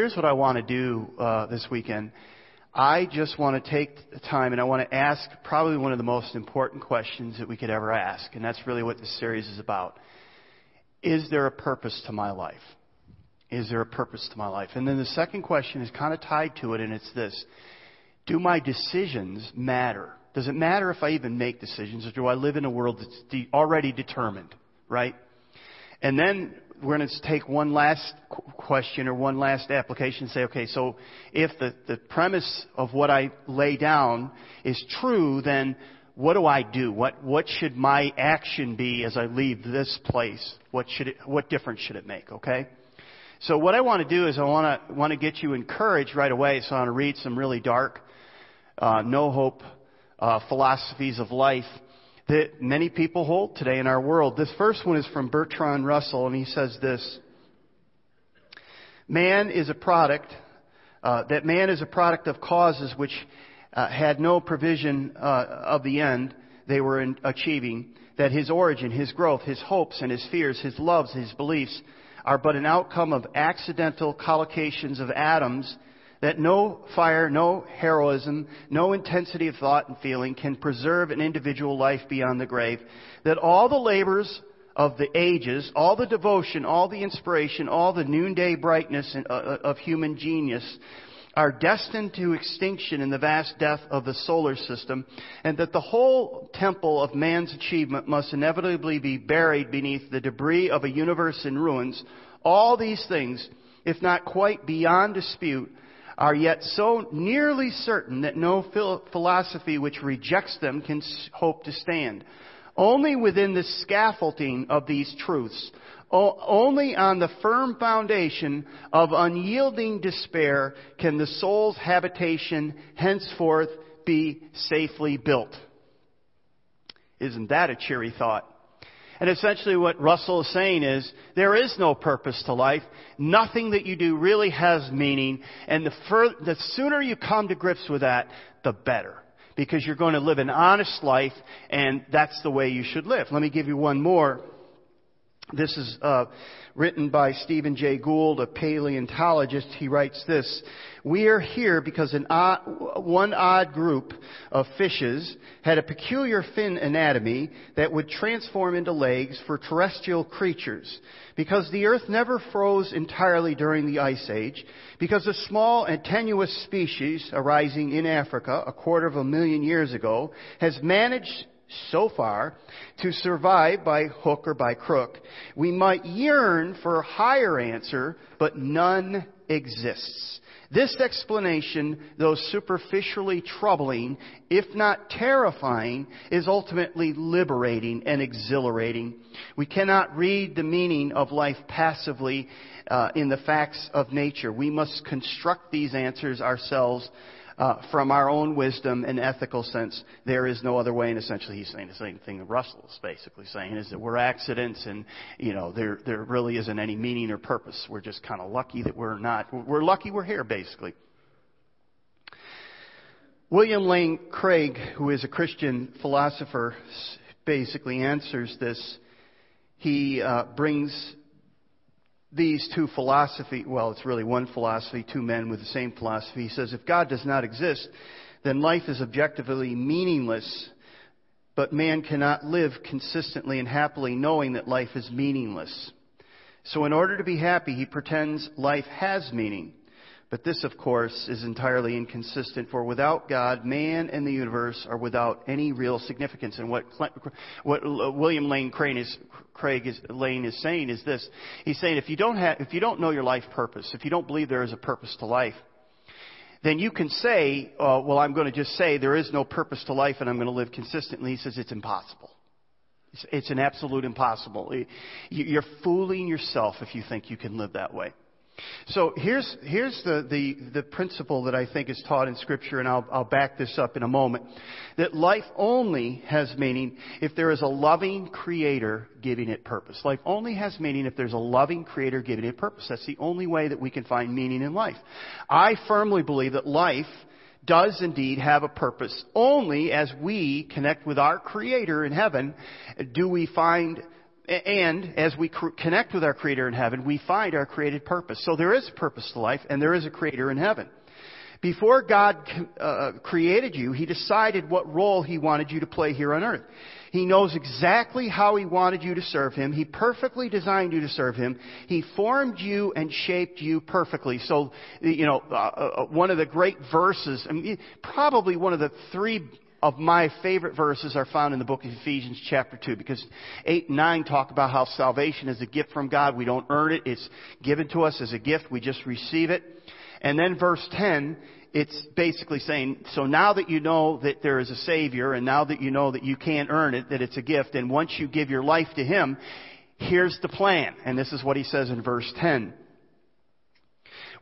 here's what I want to do uh, this weekend. I just want to take time and I want to ask probably one of the most important questions that we could ever ask, and that's really what this series is about. Is there a purpose to my life? Is there a purpose to my life? And then the second question is kind of tied to it, and it's this Do my decisions matter? Does it matter if I even make decisions, or do I live in a world that's de- already determined, right? And then we're going to take one last question or one last application and say, okay, so if the, the premise of what I lay down is true, then what do I do? What, what should my action be as I leave this place? What should it, what difference should it make? Okay? So what I want to do is I want to, want to get you encouraged right away. So I want to read some really dark, uh, no hope, uh, philosophies of life that many people hold today in our world. This first one is from Bertrand Russell, and he says this Man is a product, uh, that man is a product of causes which uh, had no provision uh, of the end they were achieving, that his origin, his growth, his hopes and his fears, his loves, his beliefs are but an outcome of accidental collocations of atoms that no fire, no heroism, no intensity of thought and feeling can preserve an individual life beyond the grave, that all the labors of the ages, all the devotion, all the inspiration, all the noonday brightness uh, uh, of human genius are destined to extinction in the vast death of the solar system, and that the whole temple of man's achievement must inevitably be buried beneath the debris of a universe in ruins, all these things, if not quite beyond dispute, are yet so nearly certain that no philosophy which rejects them can hope to stand. Only within the scaffolding of these truths, only on the firm foundation of unyielding despair can the soul's habitation henceforth be safely built. Isn't that a cheery thought? And essentially what Russell is saying is, there is no purpose to life. Nothing that you do really has meaning. And the, the sooner you come to grips with that, the better. Because you're going to live an honest life, and that's the way you should live. Let me give you one more. This is uh, written by Stephen Jay Gould, a paleontologist. He writes this We are here because an odd, one odd group of fishes had a peculiar fin anatomy that would transform into legs for terrestrial creatures. Because the earth never froze entirely during the Ice Age, because a small and tenuous species arising in Africa a quarter of a million years ago has managed so far to survive by hook or by crook. We might yearn for a higher answer, but none exists. This explanation, though superficially troubling, if not terrifying, is ultimately liberating and exhilarating. We cannot read the meaning of life passively uh, in the facts of nature. We must construct these answers ourselves uh, from our own wisdom and ethical sense, there is no other way. And essentially, he's saying the same thing that Russell is basically saying: is that we're accidents, and you know there there really isn't any meaning or purpose. We're just kind of lucky that we're not. We're lucky we're here, basically. William Lane Craig, who is a Christian philosopher, basically answers this. He uh, brings these two philosophy, well, it's really one philosophy, two men with the same philosophy. He says, if God does not exist, then life is objectively meaningless, but man cannot live consistently and happily knowing that life is meaningless. So in order to be happy, he pretends life has meaning. But this, of course, is entirely inconsistent, for without God, man and the universe are without any real significance. And what, what William Lane Crane is, Craig is, Lane is saying is this. He's saying if you, don't have, if you don't know your life purpose, if you don't believe there is a purpose to life, then you can say, uh, well, I'm going to just say there is no purpose to life and I'm going to live consistently. He says it's impossible. It's, it's an absolute impossible. You're fooling yourself if you think you can live that way. So here's, here's the, the, the, principle that I think is taught in Scripture, and I'll, I'll back this up in a moment. That life only has meaning if there is a loving Creator giving it purpose. Life only has meaning if there's a loving Creator giving it purpose. That's the only way that we can find meaning in life. I firmly believe that life does indeed have a purpose. Only as we connect with our Creator in heaven do we find And as we connect with our Creator in heaven, we find our created purpose. So there is a purpose to life, and there is a Creator in heaven. Before God uh, created you, He decided what role He wanted you to play here on earth. He knows exactly how He wanted you to serve Him. He perfectly designed you to serve Him. He formed you and shaped you perfectly. So, you know, uh, uh, one of the great verses, I mean, probably one of the three of my favorite verses are found in the book of Ephesians chapter 2 because 8 and 9 talk about how salvation is a gift from God. We don't earn it. It's given to us as a gift. We just receive it. And then verse 10, it's basically saying, so now that you know that there is a Savior and now that you know that you can't earn it, that it's a gift, and once you give your life to Him, here's the plan. And this is what He says in verse 10.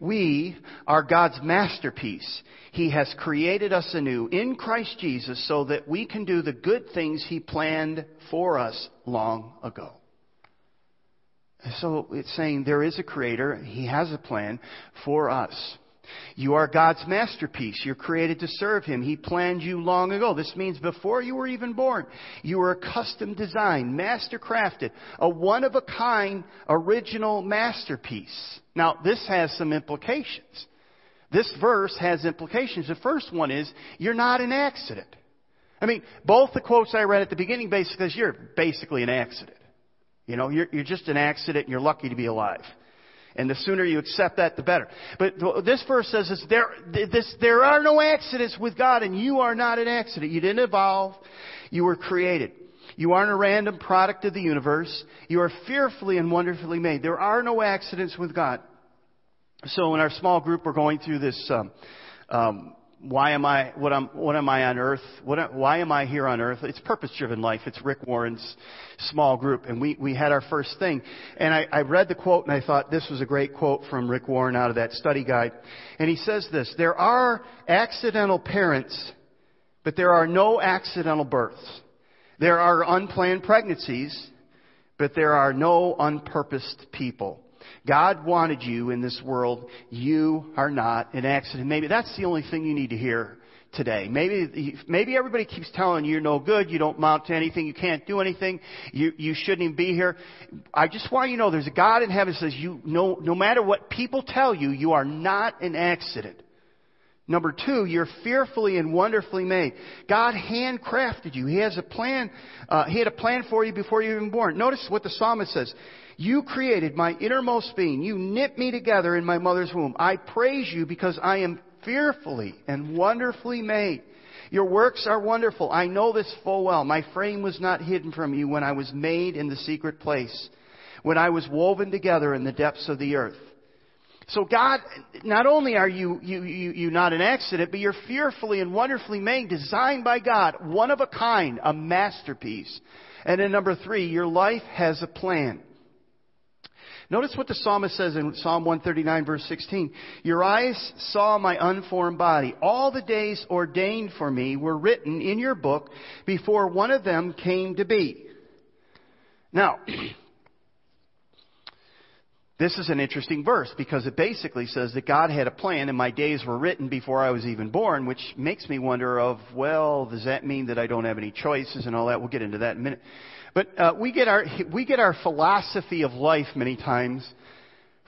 We are God's masterpiece. He has created us anew in Christ Jesus so that we can do the good things He planned for us long ago. So it's saying there is a creator. He has a plan for us. You are God's masterpiece. You're created to serve Him. He planned you long ago. This means before you were even born, you were a custom designed, master crafted, a one of a kind, original masterpiece. Now, this has some implications. This verse has implications. The first one is, you're not an accident. I mean, both the quotes I read at the beginning basically says you're basically an accident. You know, you're, you're just an accident and you're lucky to be alive. And the sooner you accept that, the better. But this verse says there, this, there are no accidents with God, and you are not an accident. You didn't evolve. You were created. You aren't a random product of the universe. You are fearfully and wonderfully made. There are no accidents with God. So in our small group, we're going through this um, um, why am I what I'm, what am I on earth? What why am I here on earth? It's purpose driven life. It's Rick Warren's small group, and we we had our first thing, and I, I read the quote and I thought this was a great quote from Rick Warren out of that study guide, and he says this: there are accidental parents, but there are no accidental births. There are unplanned pregnancies, but there are no unpurposed people. God wanted you in this world. You are not an accident. Maybe that's the only thing you need to hear today. Maybe, maybe everybody keeps telling you you're no good, you don't amount to anything, you can't do anything, you, you shouldn't even be here. I just want you to know there's a God in heaven that says you, no, no matter what people tell you, you are not an accident. Number two, you're fearfully and wonderfully made. God handcrafted you. He has a plan. Uh, he had a plan for you before you were even born. Notice what the psalmist says. You created my innermost being. You knit me together in my mother's womb. I praise you because I am fearfully and wonderfully made. Your works are wonderful. I know this full well. My frame was not hidden from you when I was made in the secret place, when I was woven together in the depths of the earth. So God, not only are you, you, you, you not an accident, but you're fearfully and wonderfully made, designed by God, one of a kind, a masterpiece. And then number three, your life has a plan. Notice what the psalmist says in Psalm 139 verse 16. Your eyes saw my unformed body. All the days ordained for me were written in your book before one of them came to be. Now, this is an interesting verse because it basically says that God had a plan and my days were written before I was even born, which makes me wonder of, well, does that mean that I don't have any choices and all that? We'll get into that in a minute. But uh, we get our we get our philosophy of life many times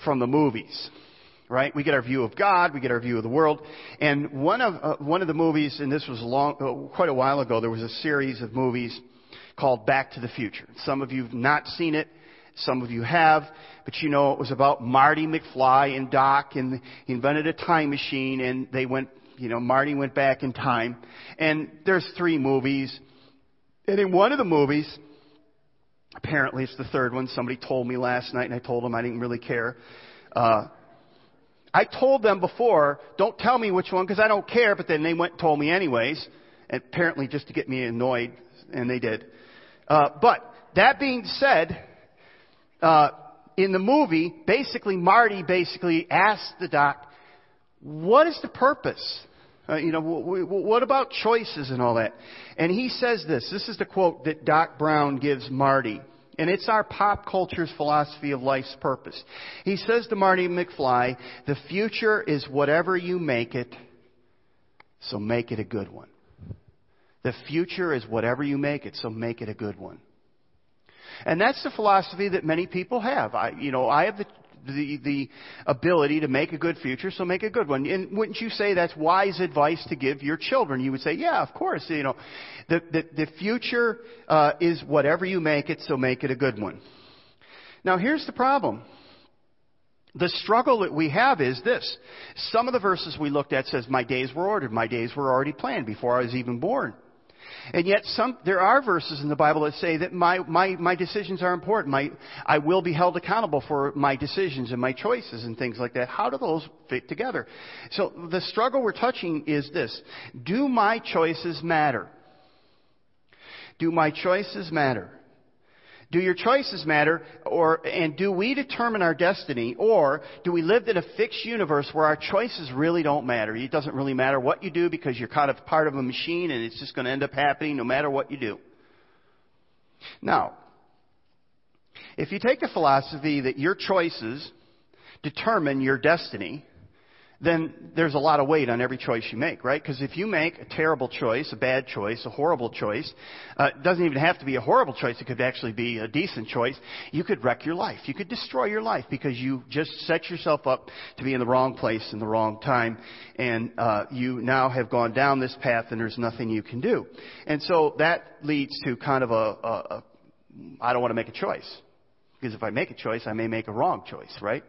from the movies, right? We get our view of God, we get our view of the world, and one of uh, one of the movies, and this was long, uh, quite a while ago, there was a series of movies called Back to the Future. Some of you've not seen it, some of you have, but you know it was about Marty McFly and Doc, and he invented a time machine, and they went, you know, Marty went back in time, and there's three movies, and in one of the movies Apparently, it's the third one. Somebody told me last night, and I told them I didn't really care. Uh, I told them before, don't tell me which one because I don't care, but then they went and told me anyways, apparently just to get me annoyed, and they did. Uh, but that being said, uh, in the movie, basically Marty basically asked the doc, "What is the purpose? Uh, you know, w- w- what about choices and all that?" And he says this. This is the quote that Doc Brown gives Marty. And it's our pop culture's philosophy of life's purpose. He says to Marty McFly, the future is whatever you make it, so make it a good one. The future is whatever you make it, so make it a good one. And that's the philosophy that many people have. I, you know, I have the, the, the ability to make a good future, so make a good one. And wouldn't you say that's wise advice to give your children? You would say, yeah, of course, you know, the, the, the future, uh, is whatever you make it, so make it a good one. Now here's the problem. The struggle that we have is this. Some of the verses we looked at says, my days were ordered, my days were already planned before I was even born. And yet some, there are verses in the Bible that say that my, my, my decisions are important. My, I will be held accountable for my decisions and my choices and things like that. How do those fit together? So the struggle we're touching is this. Do my choices matter? Do my choices matter? Do your choices matter, or, and do we determine our destiny, or do we live in a fixed universe where our choices really don't matter? It doesn't really matter what you do because you're kind of part of a machine and it's just going to end up happening no matter what you do. Now, if you take the philosophy that your choices determine your destiny, then there's a lot of weight on every choice you make, right? Because if you make a terrible choice, a bad choice, a horrible choice, uh, it doesn't even have to be a horrible choice. It could actually be a decent choice. You could wreck your life. You could destroy your life because you just set yourself up to be in the wrong place in the wrong time, and uh, you now have gone down this path, and there's nothing you can do. And so that leads to kind of a, a, a I don't want to make a choice because if I make a choice, I may make a wrong choice, right?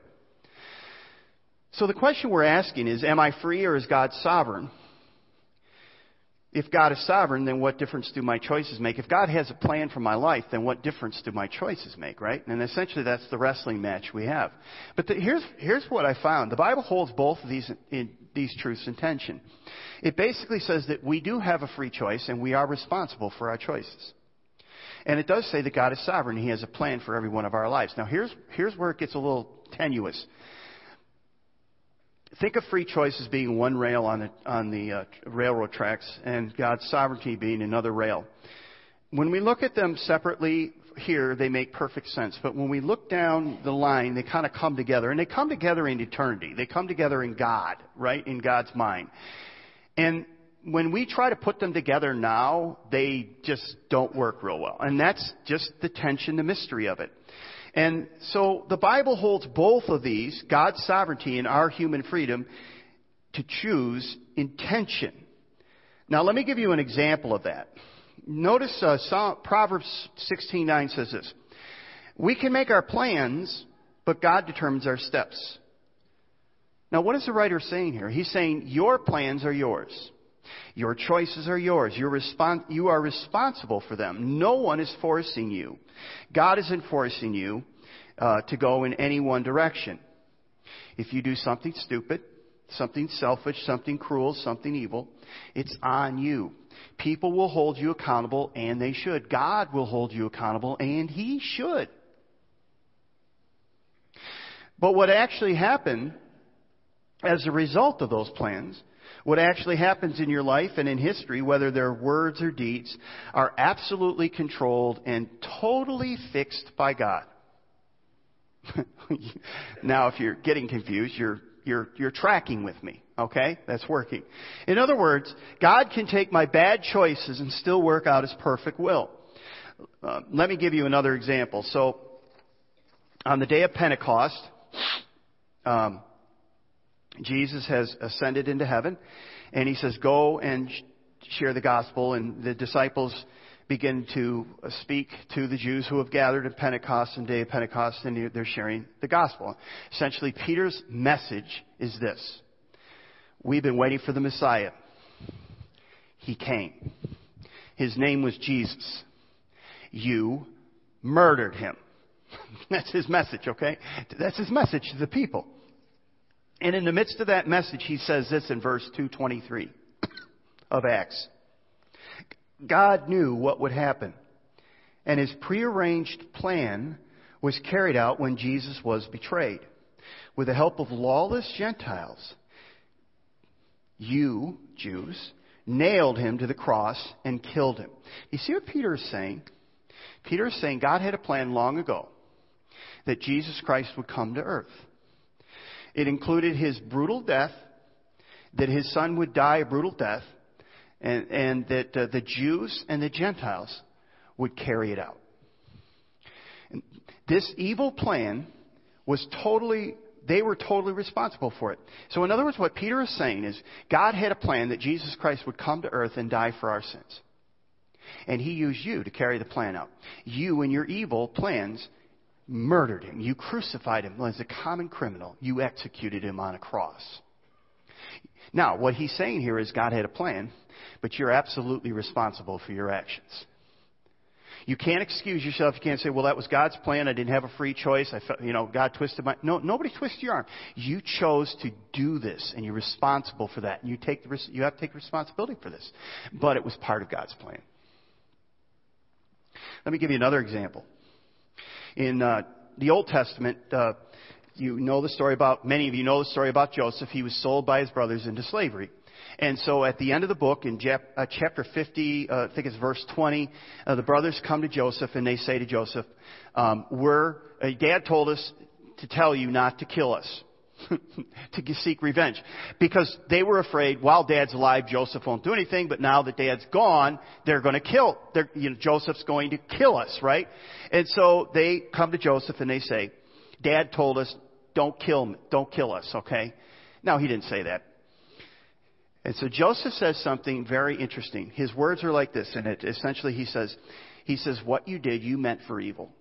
So the question we're asking is, am I free or is God sovereign? If God is sovereign, then what difference do my choices make? If God has a plan for my life, then what difference do my choices make, right? And essentially that's the wrestling match we have. But the, here's, here's what I found. The Bible holds both of these, in, these truths in tension. It basically says that we do have a free choice and we are responsible for our choices. And it does say that God is sovereign. He has a plan for every one of our lives. Now here's, here's where it gets a little tenuous think of free choice as being one rail on the, on the uh, railroad tracks and God's sovereignty being another rail. When we look at them separately here, they make perfect sense. But when we look down the line, they kind of come together. And they come together in eternity. They come together in God, right? In God's mind. And when we try to put them together now, they just don't work real well. And that's just the tension, the mystery of it. And so the Bible holds both of these, God's sovereignty and our human freedom, to choose intention. Now let me give you an example of that. Notice uh, Psalm, Proverbs 16:9 says this: "We can make our plans, but God determines our steps." Now, what is the writer saying here? He's saying your plans are yours. Your choices are yours. You are responsible for them. No one is forcing you. God isn't forcing you uh, to go in any one direction. If you do something stupid, something selfish, something cruel, something evil, it's on you. People will hold you accountable, and they should. God will hold you accountable, and He should. But what actually happened as a result of those plans what actually happens in your life and in history, whether they're words or deeds, are absolutely controlled and totally fixed by God. now, if you're getting confused, you're, you're, you're tracking with me. Okay? That's working. In other words, God can take my bad choices and still work out His perfect will. Uh, let me give you another example. So, on the day of Pentecost, um, Jesus has ascended into heaven, and he says, Go and share the gospel. And the disciples begin to speak to the Jews who have gathered at Pentecost and day of Pentecost, and they're sharing the gospel. Essentially, Peter's message is this We've been waiting for the Messiah. He came. His name was Jesus. You murdered him. That's his message, okay? That's his message to the people. And in the midst of that message, he says this in verse 223 of Acts. God knew what would happen, and his prearranged plan was carried out when Jesus was betrayed. With the help of lawless Gentiles, you, Jews, nailed him to the cross and killed him. You see what Peter is saying? Peter is saying God had a plan long ago that Jesus Christ would come to earth. It included his brutal death, that his son would die a brutal death, and, and that uh, the Jews and the Gentiles would carry it out. this evil plan was totally they were totally responsible for it. So, in other words, what Peter is saying is God had a plan that Jesus Christ would come to earth and die for our sins. And he used you to carry the plan out. You and your evil plans murdered him. You crucified him as a common criminal. You executed him on a cross. Now, what he's saying here is God had a plan, but you're absolutely responsible for your actions. You can't excuse yourself. You can't say, well, that was God's plan. I didn't have a free choice. I felt, you know, God twisted my, no, nobody twisted your arm. You chose to do this and you're responsible for that. And you take the, you have to take responsibility for this. But it was part of God's plan. Let me give you another example. In uh, the Old Testament, uh, you know the story about, many of you know the story about Joseph. He was sold by his brothers into slavery. And so at the end of the book, in uh, chapter 50, uh, I think it's verse 20, uh, the brothers come to Joseph and they say to Joseph, um, we're, uh, Dad told us to tell you not to kill us. to seek revenge. Because they were afraid, while dad's alive, Joseph won't do anything, but now that dad's gone, they're going to kill, you know, Joseph's going to kill us, right? And so they come to Joseph and they say, Dad told us, don't kill, don't kill us, okay? Now he didn't say that. And so Joseph says something very interesting. His words are like this, and it essentially he says, he says, what you did, you meant for evil.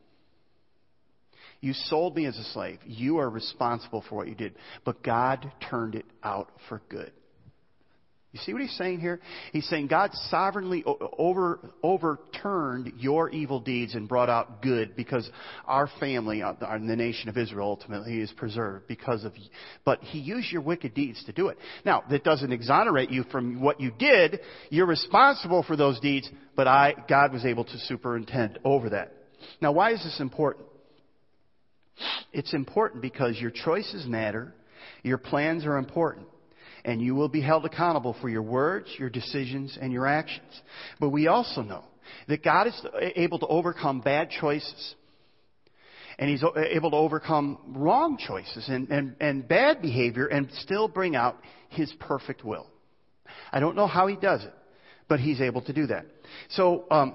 You sold me as a slave. You are responsible for what you did. But God turned it out for good. You see what he's saying here? He's saying God sovereignly over, overturned your evil deeds and brought out good because our family, uh, the nation of Israel, ultimately is preserved because of. But he used your wicked deeds to do it. Now, that doesn't exonerate you from what you did. You're responsible for those deeds, but I, God was able to superintend over that. Now, why is this important? It's important because your choices matter. Your plans are important and you will be held accountable for your words, your decisions, and your actions. But we also know that God is able to overcome bad choices. And He's able to overcome wrong choices and, and, and bad behavior and still bring out His perfect will. I don't know how He does it, but He's able to do that. So, um,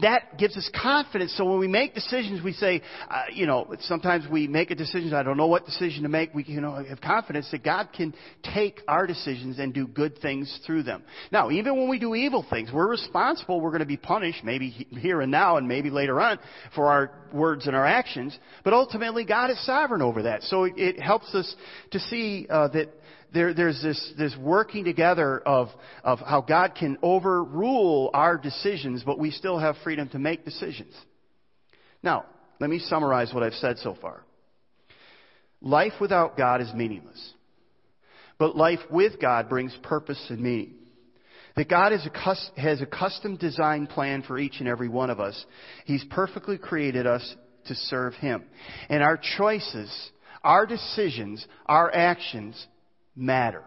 that gives us confidence. So when we make decisions, we say, uh, you know, sometimes we make a decision, I don't know what decision to make. We, you know, have confidence that God can take our decisions and do good things through them. Now, even when we do evil things, we're responsible. We're going to be punished, maybe here and now and maybe later on for our words and our actions. But ultimately, God is sovereign over that. So it, it helps us to see uh, that there, there's this, this working together of, of how God can overrule our decisions, but we still have freedom to make decisions. Now, let me summarize what I've said so far. Life without God is meaningless. But life with God brings purpose and meaning. That God has a custom design plan for each and every one of us. He's perfectly created us to serve Him. And our choices, our decisions, our actions matter.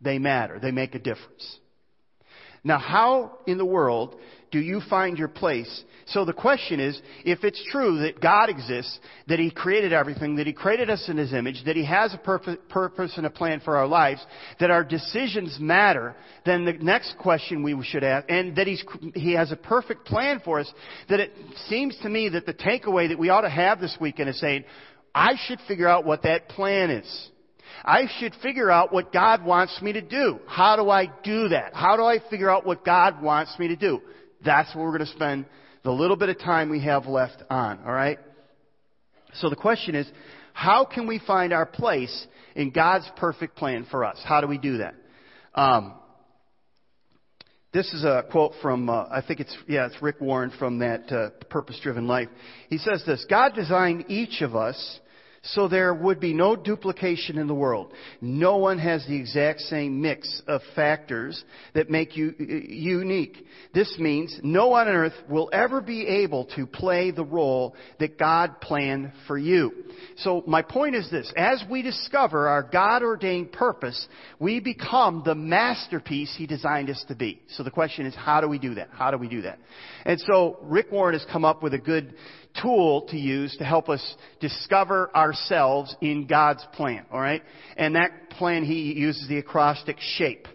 They matter. They make a difference. Now, how in the world do you find your place? So the question is, if it's true that God exists, that He created everything, that He created us in His image, that He has a purpose and a plan for our lives, that our decisions matter, then the next question we should ask, and that he's, He has a perfect plan for us, that it seems to me that the takeaway that we ought to have this weekend is saying, I should figure out what that plan is. I should figure out what God wants me to do. How do I do that? How do I figure out what God wants me to do? That's what we're going to spend the little bit of time we have left on, alright? So the question is, how can we find our place in God's perfect plan for us? How do we do that? Um, this is a quote from, uh, I think it's, yeah, it's Rick Warren from that uh, Purpose Driven Life. He says this God designed each of us so there would be no duplication in the world. No one has the exact same mix of factors that make you uh, unique. This means no one on earth will ever be able to play the role that God planned for you. So my point is this. As we discover our God ordained purpose, we become the masterpiece He designed us to be. So the question is, how do we do that? How do we do that? And so Rick Warren has come up with a good tool to use to help us discover ourselves in God's plan, alright? And that plan, he uses the acrostic SHAPE.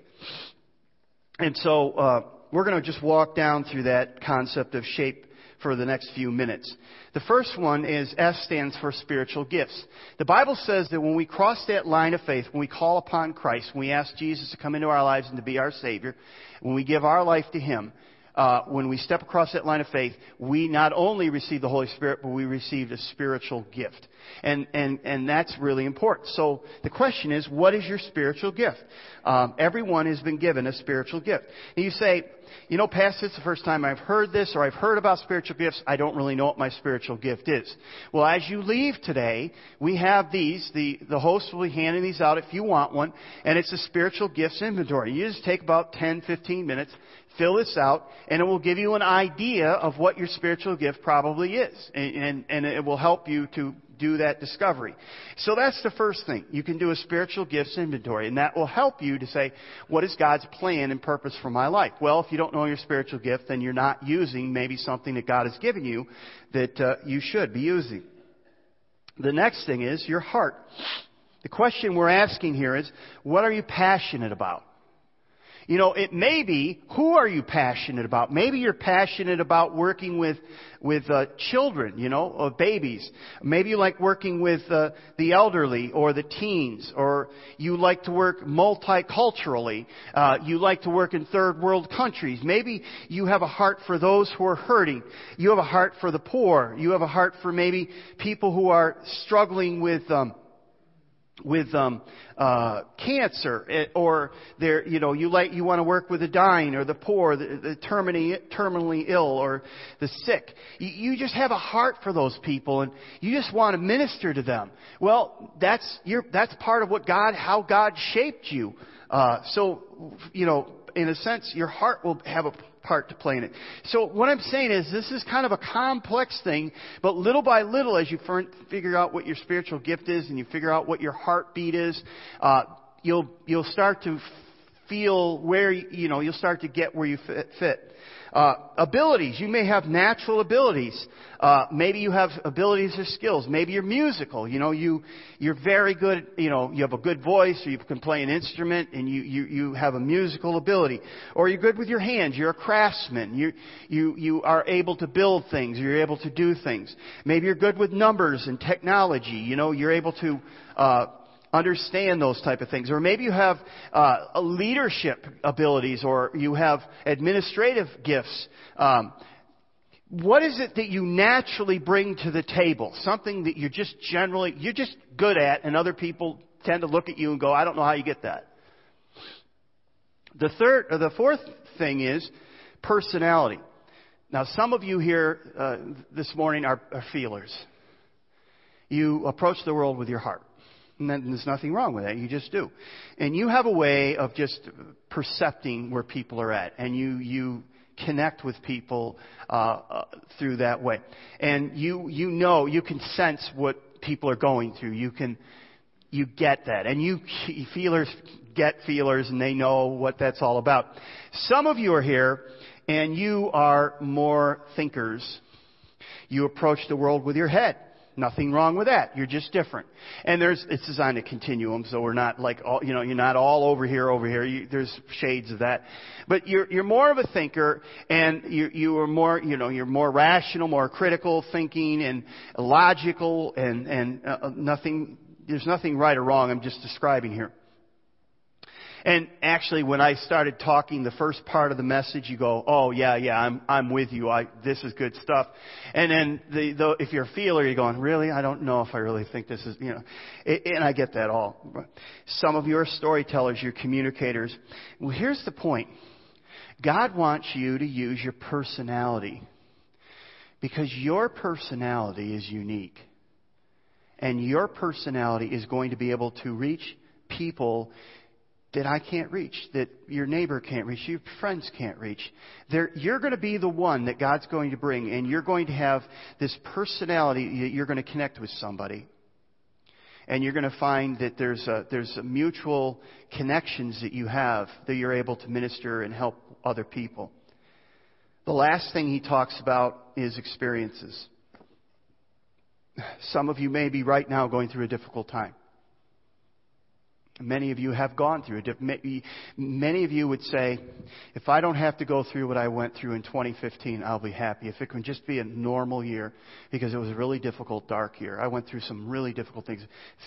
And so, uh, we're going to just walk down through that concept of shape for the next few minutes. The first one is S stands for spiritual gifts. The Bible says that when we cross that line of faith, when we call upon Christ, when we ask Jesus to come into our lives and to be our Savior, when we give our life to Him, uh, when we step across that line of faith, we not only receive the Holy Spirit, but we receive a spiritual gift. And, and, and that's really important. So the question is, what is your spiritual gift? Um, everyone has been given a spiritual gift. And you say, you know, Pastor, it's the first time I've heard this or I've heard about spiritual gifts. I don't really know what my spiritual gift is. Well, as you leave today, we have these. The, the host will be handing these out if you want one. And it's a spiritual gifts inventory. You just take about 10, 15 minutes, fill this out, and it will give you an idea of what your spiritual gift probably is. And, and, and it will help you to do that discovery. So that's the first thing. You can do a spiritual gifts inventory, and that will help you to say, what is God's plan and purpose for my life? Well, if you don't know your spiritual gift, then you're not using maybe something that God has given you that uh, you should be using. The next thing is your heart. The question we're asking here is, what are you passionate about? You know, it may be, who are you passionate about? Maybe you're passionate about working with, with uh, children, you know, or babies. Maybe you like working with uh, the elderly or the teens, or you like to work multiculturally. Uh, you like to work in third world countries. Maybe you have a heart for those who are hurting. You have a heart for the poor. You have a heart for maybe people who are struggling with, um, with um, uh, cancer, eh, or there, you know, you like you want to work with the dying or the poor, the, the terminally terminally ill or the sick. You, you just have a heart for those people, and you just want to minister to them. Well, that's your that's part of what God, how God shaped you. Uh, so, you know, in a sense, your heart will have a part to play in it. So what I'm saying is this is kind of a complex thing, but little by little, as you figure out what your spiritual gift is and you figure out what your heartbeat is, uh, you'll you'll start to feel where you know you'll start to get where you fit. Uh, abilities. You may have natural abilities. Uh, maybe you have abilities or skills. Maybe you're musical. You know, you you're very good. You know, you have a good voice, or you can play an instrument, and you you you have a musical ability. Or you're good with your hands. You're a craftsman. You you you are able to build things. You're able to do things. Maybe you're good with numbers and technology. You know, you're able to. Uh, understand those type of things. Or maybe you have uh, leadership abilities or you have administrative gifts. Um, what is it that you naturally bring to the table? Something that you're just generally, you're just good at and other people tend to look at you and go, I don't know how you get that. The third, or the fourth thing is personality. Now, some of you here uh, this morning are, are feelers. You approach the world with your heart. There's nothing wrong with that. You just do. And you have a way of just percepting where people are at. And you, you connect with people uh, uh, through that way. And you, you know, you can sense what people are going through. You can, you get that. And you, feelers get feelers and they know what that's all about. Some of you are here and you are more thinkers. You approach the world with your head. Nothing wrong with that. You're just different. And there's, it's designed a continuum, so we're not like all, you know, you're not all over here, over here. You, there's shades of that. But you're, you're more of a thinker, and you, you are more, you know, you're more rational, more critical thinking, and logical, and, and uh, nothing, there's nothing right or wrong. I'm just describing here. And actually, when I started talking the first part of the message, you go, "Oh yeah, yeah, I'm I'm with you. I this is good stuff." And then the, the if you're a feeler, you're going, "Really? I don't know if I really think this is you know." And I get that all. Some of you are storytellers, you're communicators. Well, here's the point. God wants you to use your personality because your personality is unique. And your personality is going to be able to reach people that I can't reach, that your neighbor can't reach, your friends can't reach. They're, you're going to be the one that God's going to bring, and you're going to have this personality that you're going to connect with somebody. And you're going to find that there's a, there's a mutual connections that you have that you're able to minister and help other people. The last thing he talks about is experiences. Some of you may be right now going through a difficult time. Many of you have gone through it. Many of you would say, if I don't have to go through what I went through in 2015, I'll be happy. If it can just be a normal year, because it was a really difficult, dark year. I went through some really difficult things.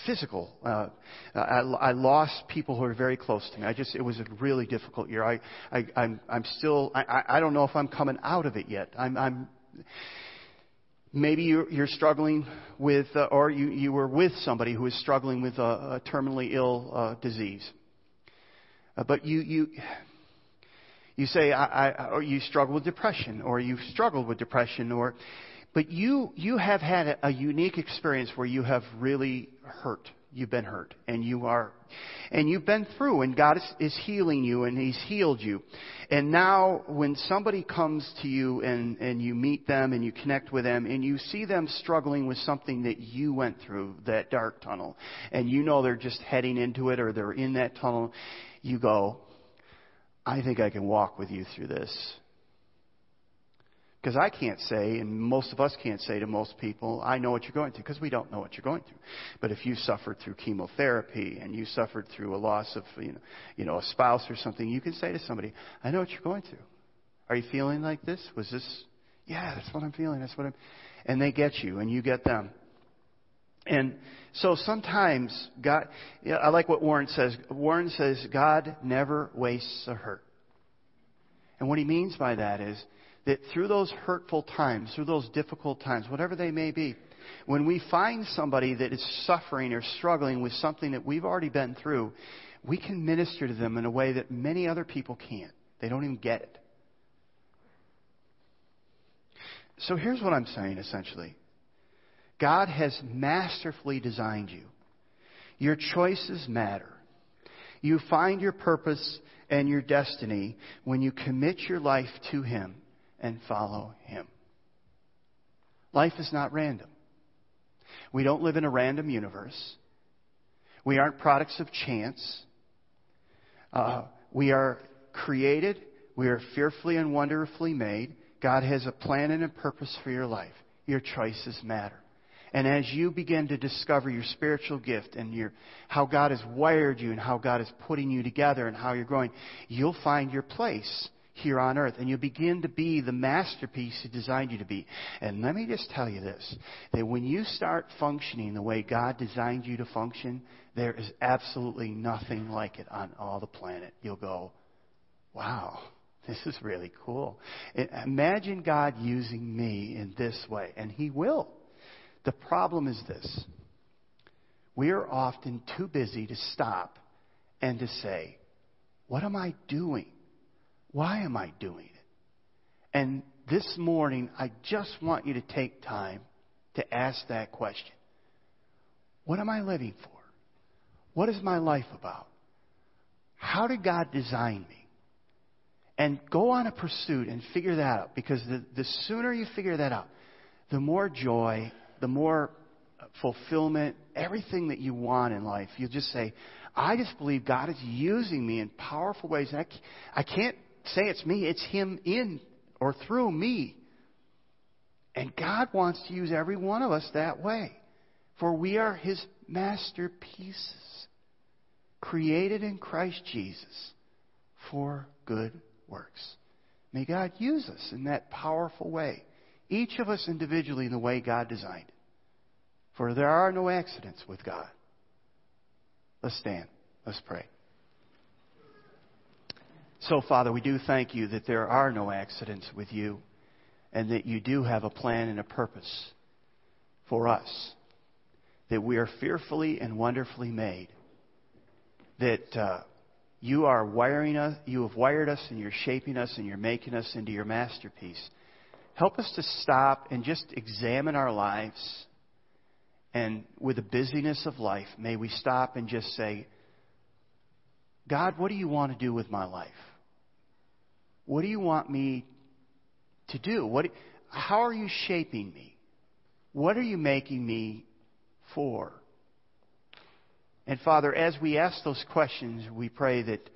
Physical. Uh, I, I lost people who were very close to me. I just, it was a really difficult year. I, I, I'm, I'm still, I, I don't know if I'm coming out of it yet. I'm, I'm, Maybe you're, you're struggling with, uh, or you, you were with somebody who is struggling with a, terminally ill uh, disease. Uh, but you, you, you say, I, I, or you struggle with depression, or you've struggled with depression, or, but you, you have had a unique experience where you have really hurt you've been hurt and you are and you've been through and God is, is, healing you and he's healed you. And now when somebody comes to you and, and you meet them and you connect with them and you see them struggling with something that you went through, that dark tunnel, and you know they're just heading into it or they're in that tunnel, you go, I think I can walk with you through this. Because I can't say, and most of us can't say to most people, I know what you're going through, because we don't know what you're going through. But if you suffered through chemotherapy and you suffered through a loss of, you know, you know, a spouse or something, you can say to somebody, I know what you're going through. Are you feeling like this? Was this, yeah, that's what I'm feeling. That's what I'm, and they get you and you get them. And so sometimes God, know, I like what Warren says. Warren says, God never wastes a hurt. And what he means by that is, that through those hurtful times, through those difficult times, whatever they may be, when we find somebody that is suffering or struggling with something that we've already been through, we can minister to them in a way that many other people can't. They don't even get it. So here's what I'm saying essentially God has masterfully designed you. Your choices matter. You find your purpose and your destiny when you commit your life to Him and follow Him. Life is not random. We don't live in a random universe. We aren't products of chance. Uh, we are created. We are fearfully and wonderfully made. God has a plan and a purpose for your life. Your choices matter. And as you begin to discover your spiritual gift and your, how God has wired you and how God is putting you together and how you're growing, you'll find your place here on earth. And you begin to be the masterpiece He designed you to be. And let me just tell you this that when you start functioning the way God designed you to function, there is absolutely nothing like it on all the planet. You'll go, wow. This is really cool. Imagine God using me in this way, and He will. The problem is this we are often too busy to stop and to say, What am I doing? Why am I doing it? And this morning, I just want you to take time to ask that question. What am I living for? What is my life about? How did God design me? And go on a pursuit and figure that out because the, the sooner you figure that out, the more joy, the more fulfillment, everything that you want in life, you'll just say, I just believe God is using me in powerful ways. And I, I can't say it's me, it's Him in or through me. And God wants to use every one of us that way. For we are His masterpieces, created in Christ Jesus for good works. May God use us in that powerful way, each of us individually in the way God designed. For there are no accidents with God. Let's stand. Let's pray. So, Father, we do thank you that there are no accidents with you and that you do have a plan and a purpose for us. That we are fearfully and wonderfully made. That uh, you are wiring us, you have wired us and you're shaping us and you're making us into your masterpiece. Help us to stop and just examine our lives. And with the busyness of life, may we stop and just say, God, what do you want to do with my life? What do you want me to do? What, how are you shaping me? What are you making me for? And Father, as we ask those questions, we pray that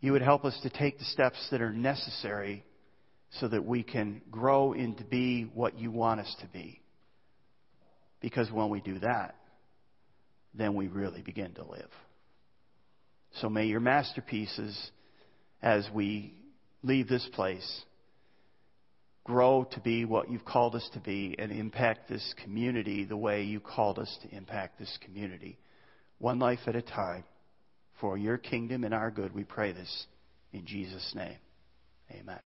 you would help us to take the steps that are necessary so that we can grow into be what you want us to be. Because when we do that, then we really begin to live. So may your masterpieces, as we leave this place, grow to be what you've called us to be and impact this community the way you called us to impact this community. One life at a time. For your kingdom and our good, we pray this in Jesus' name. Amen.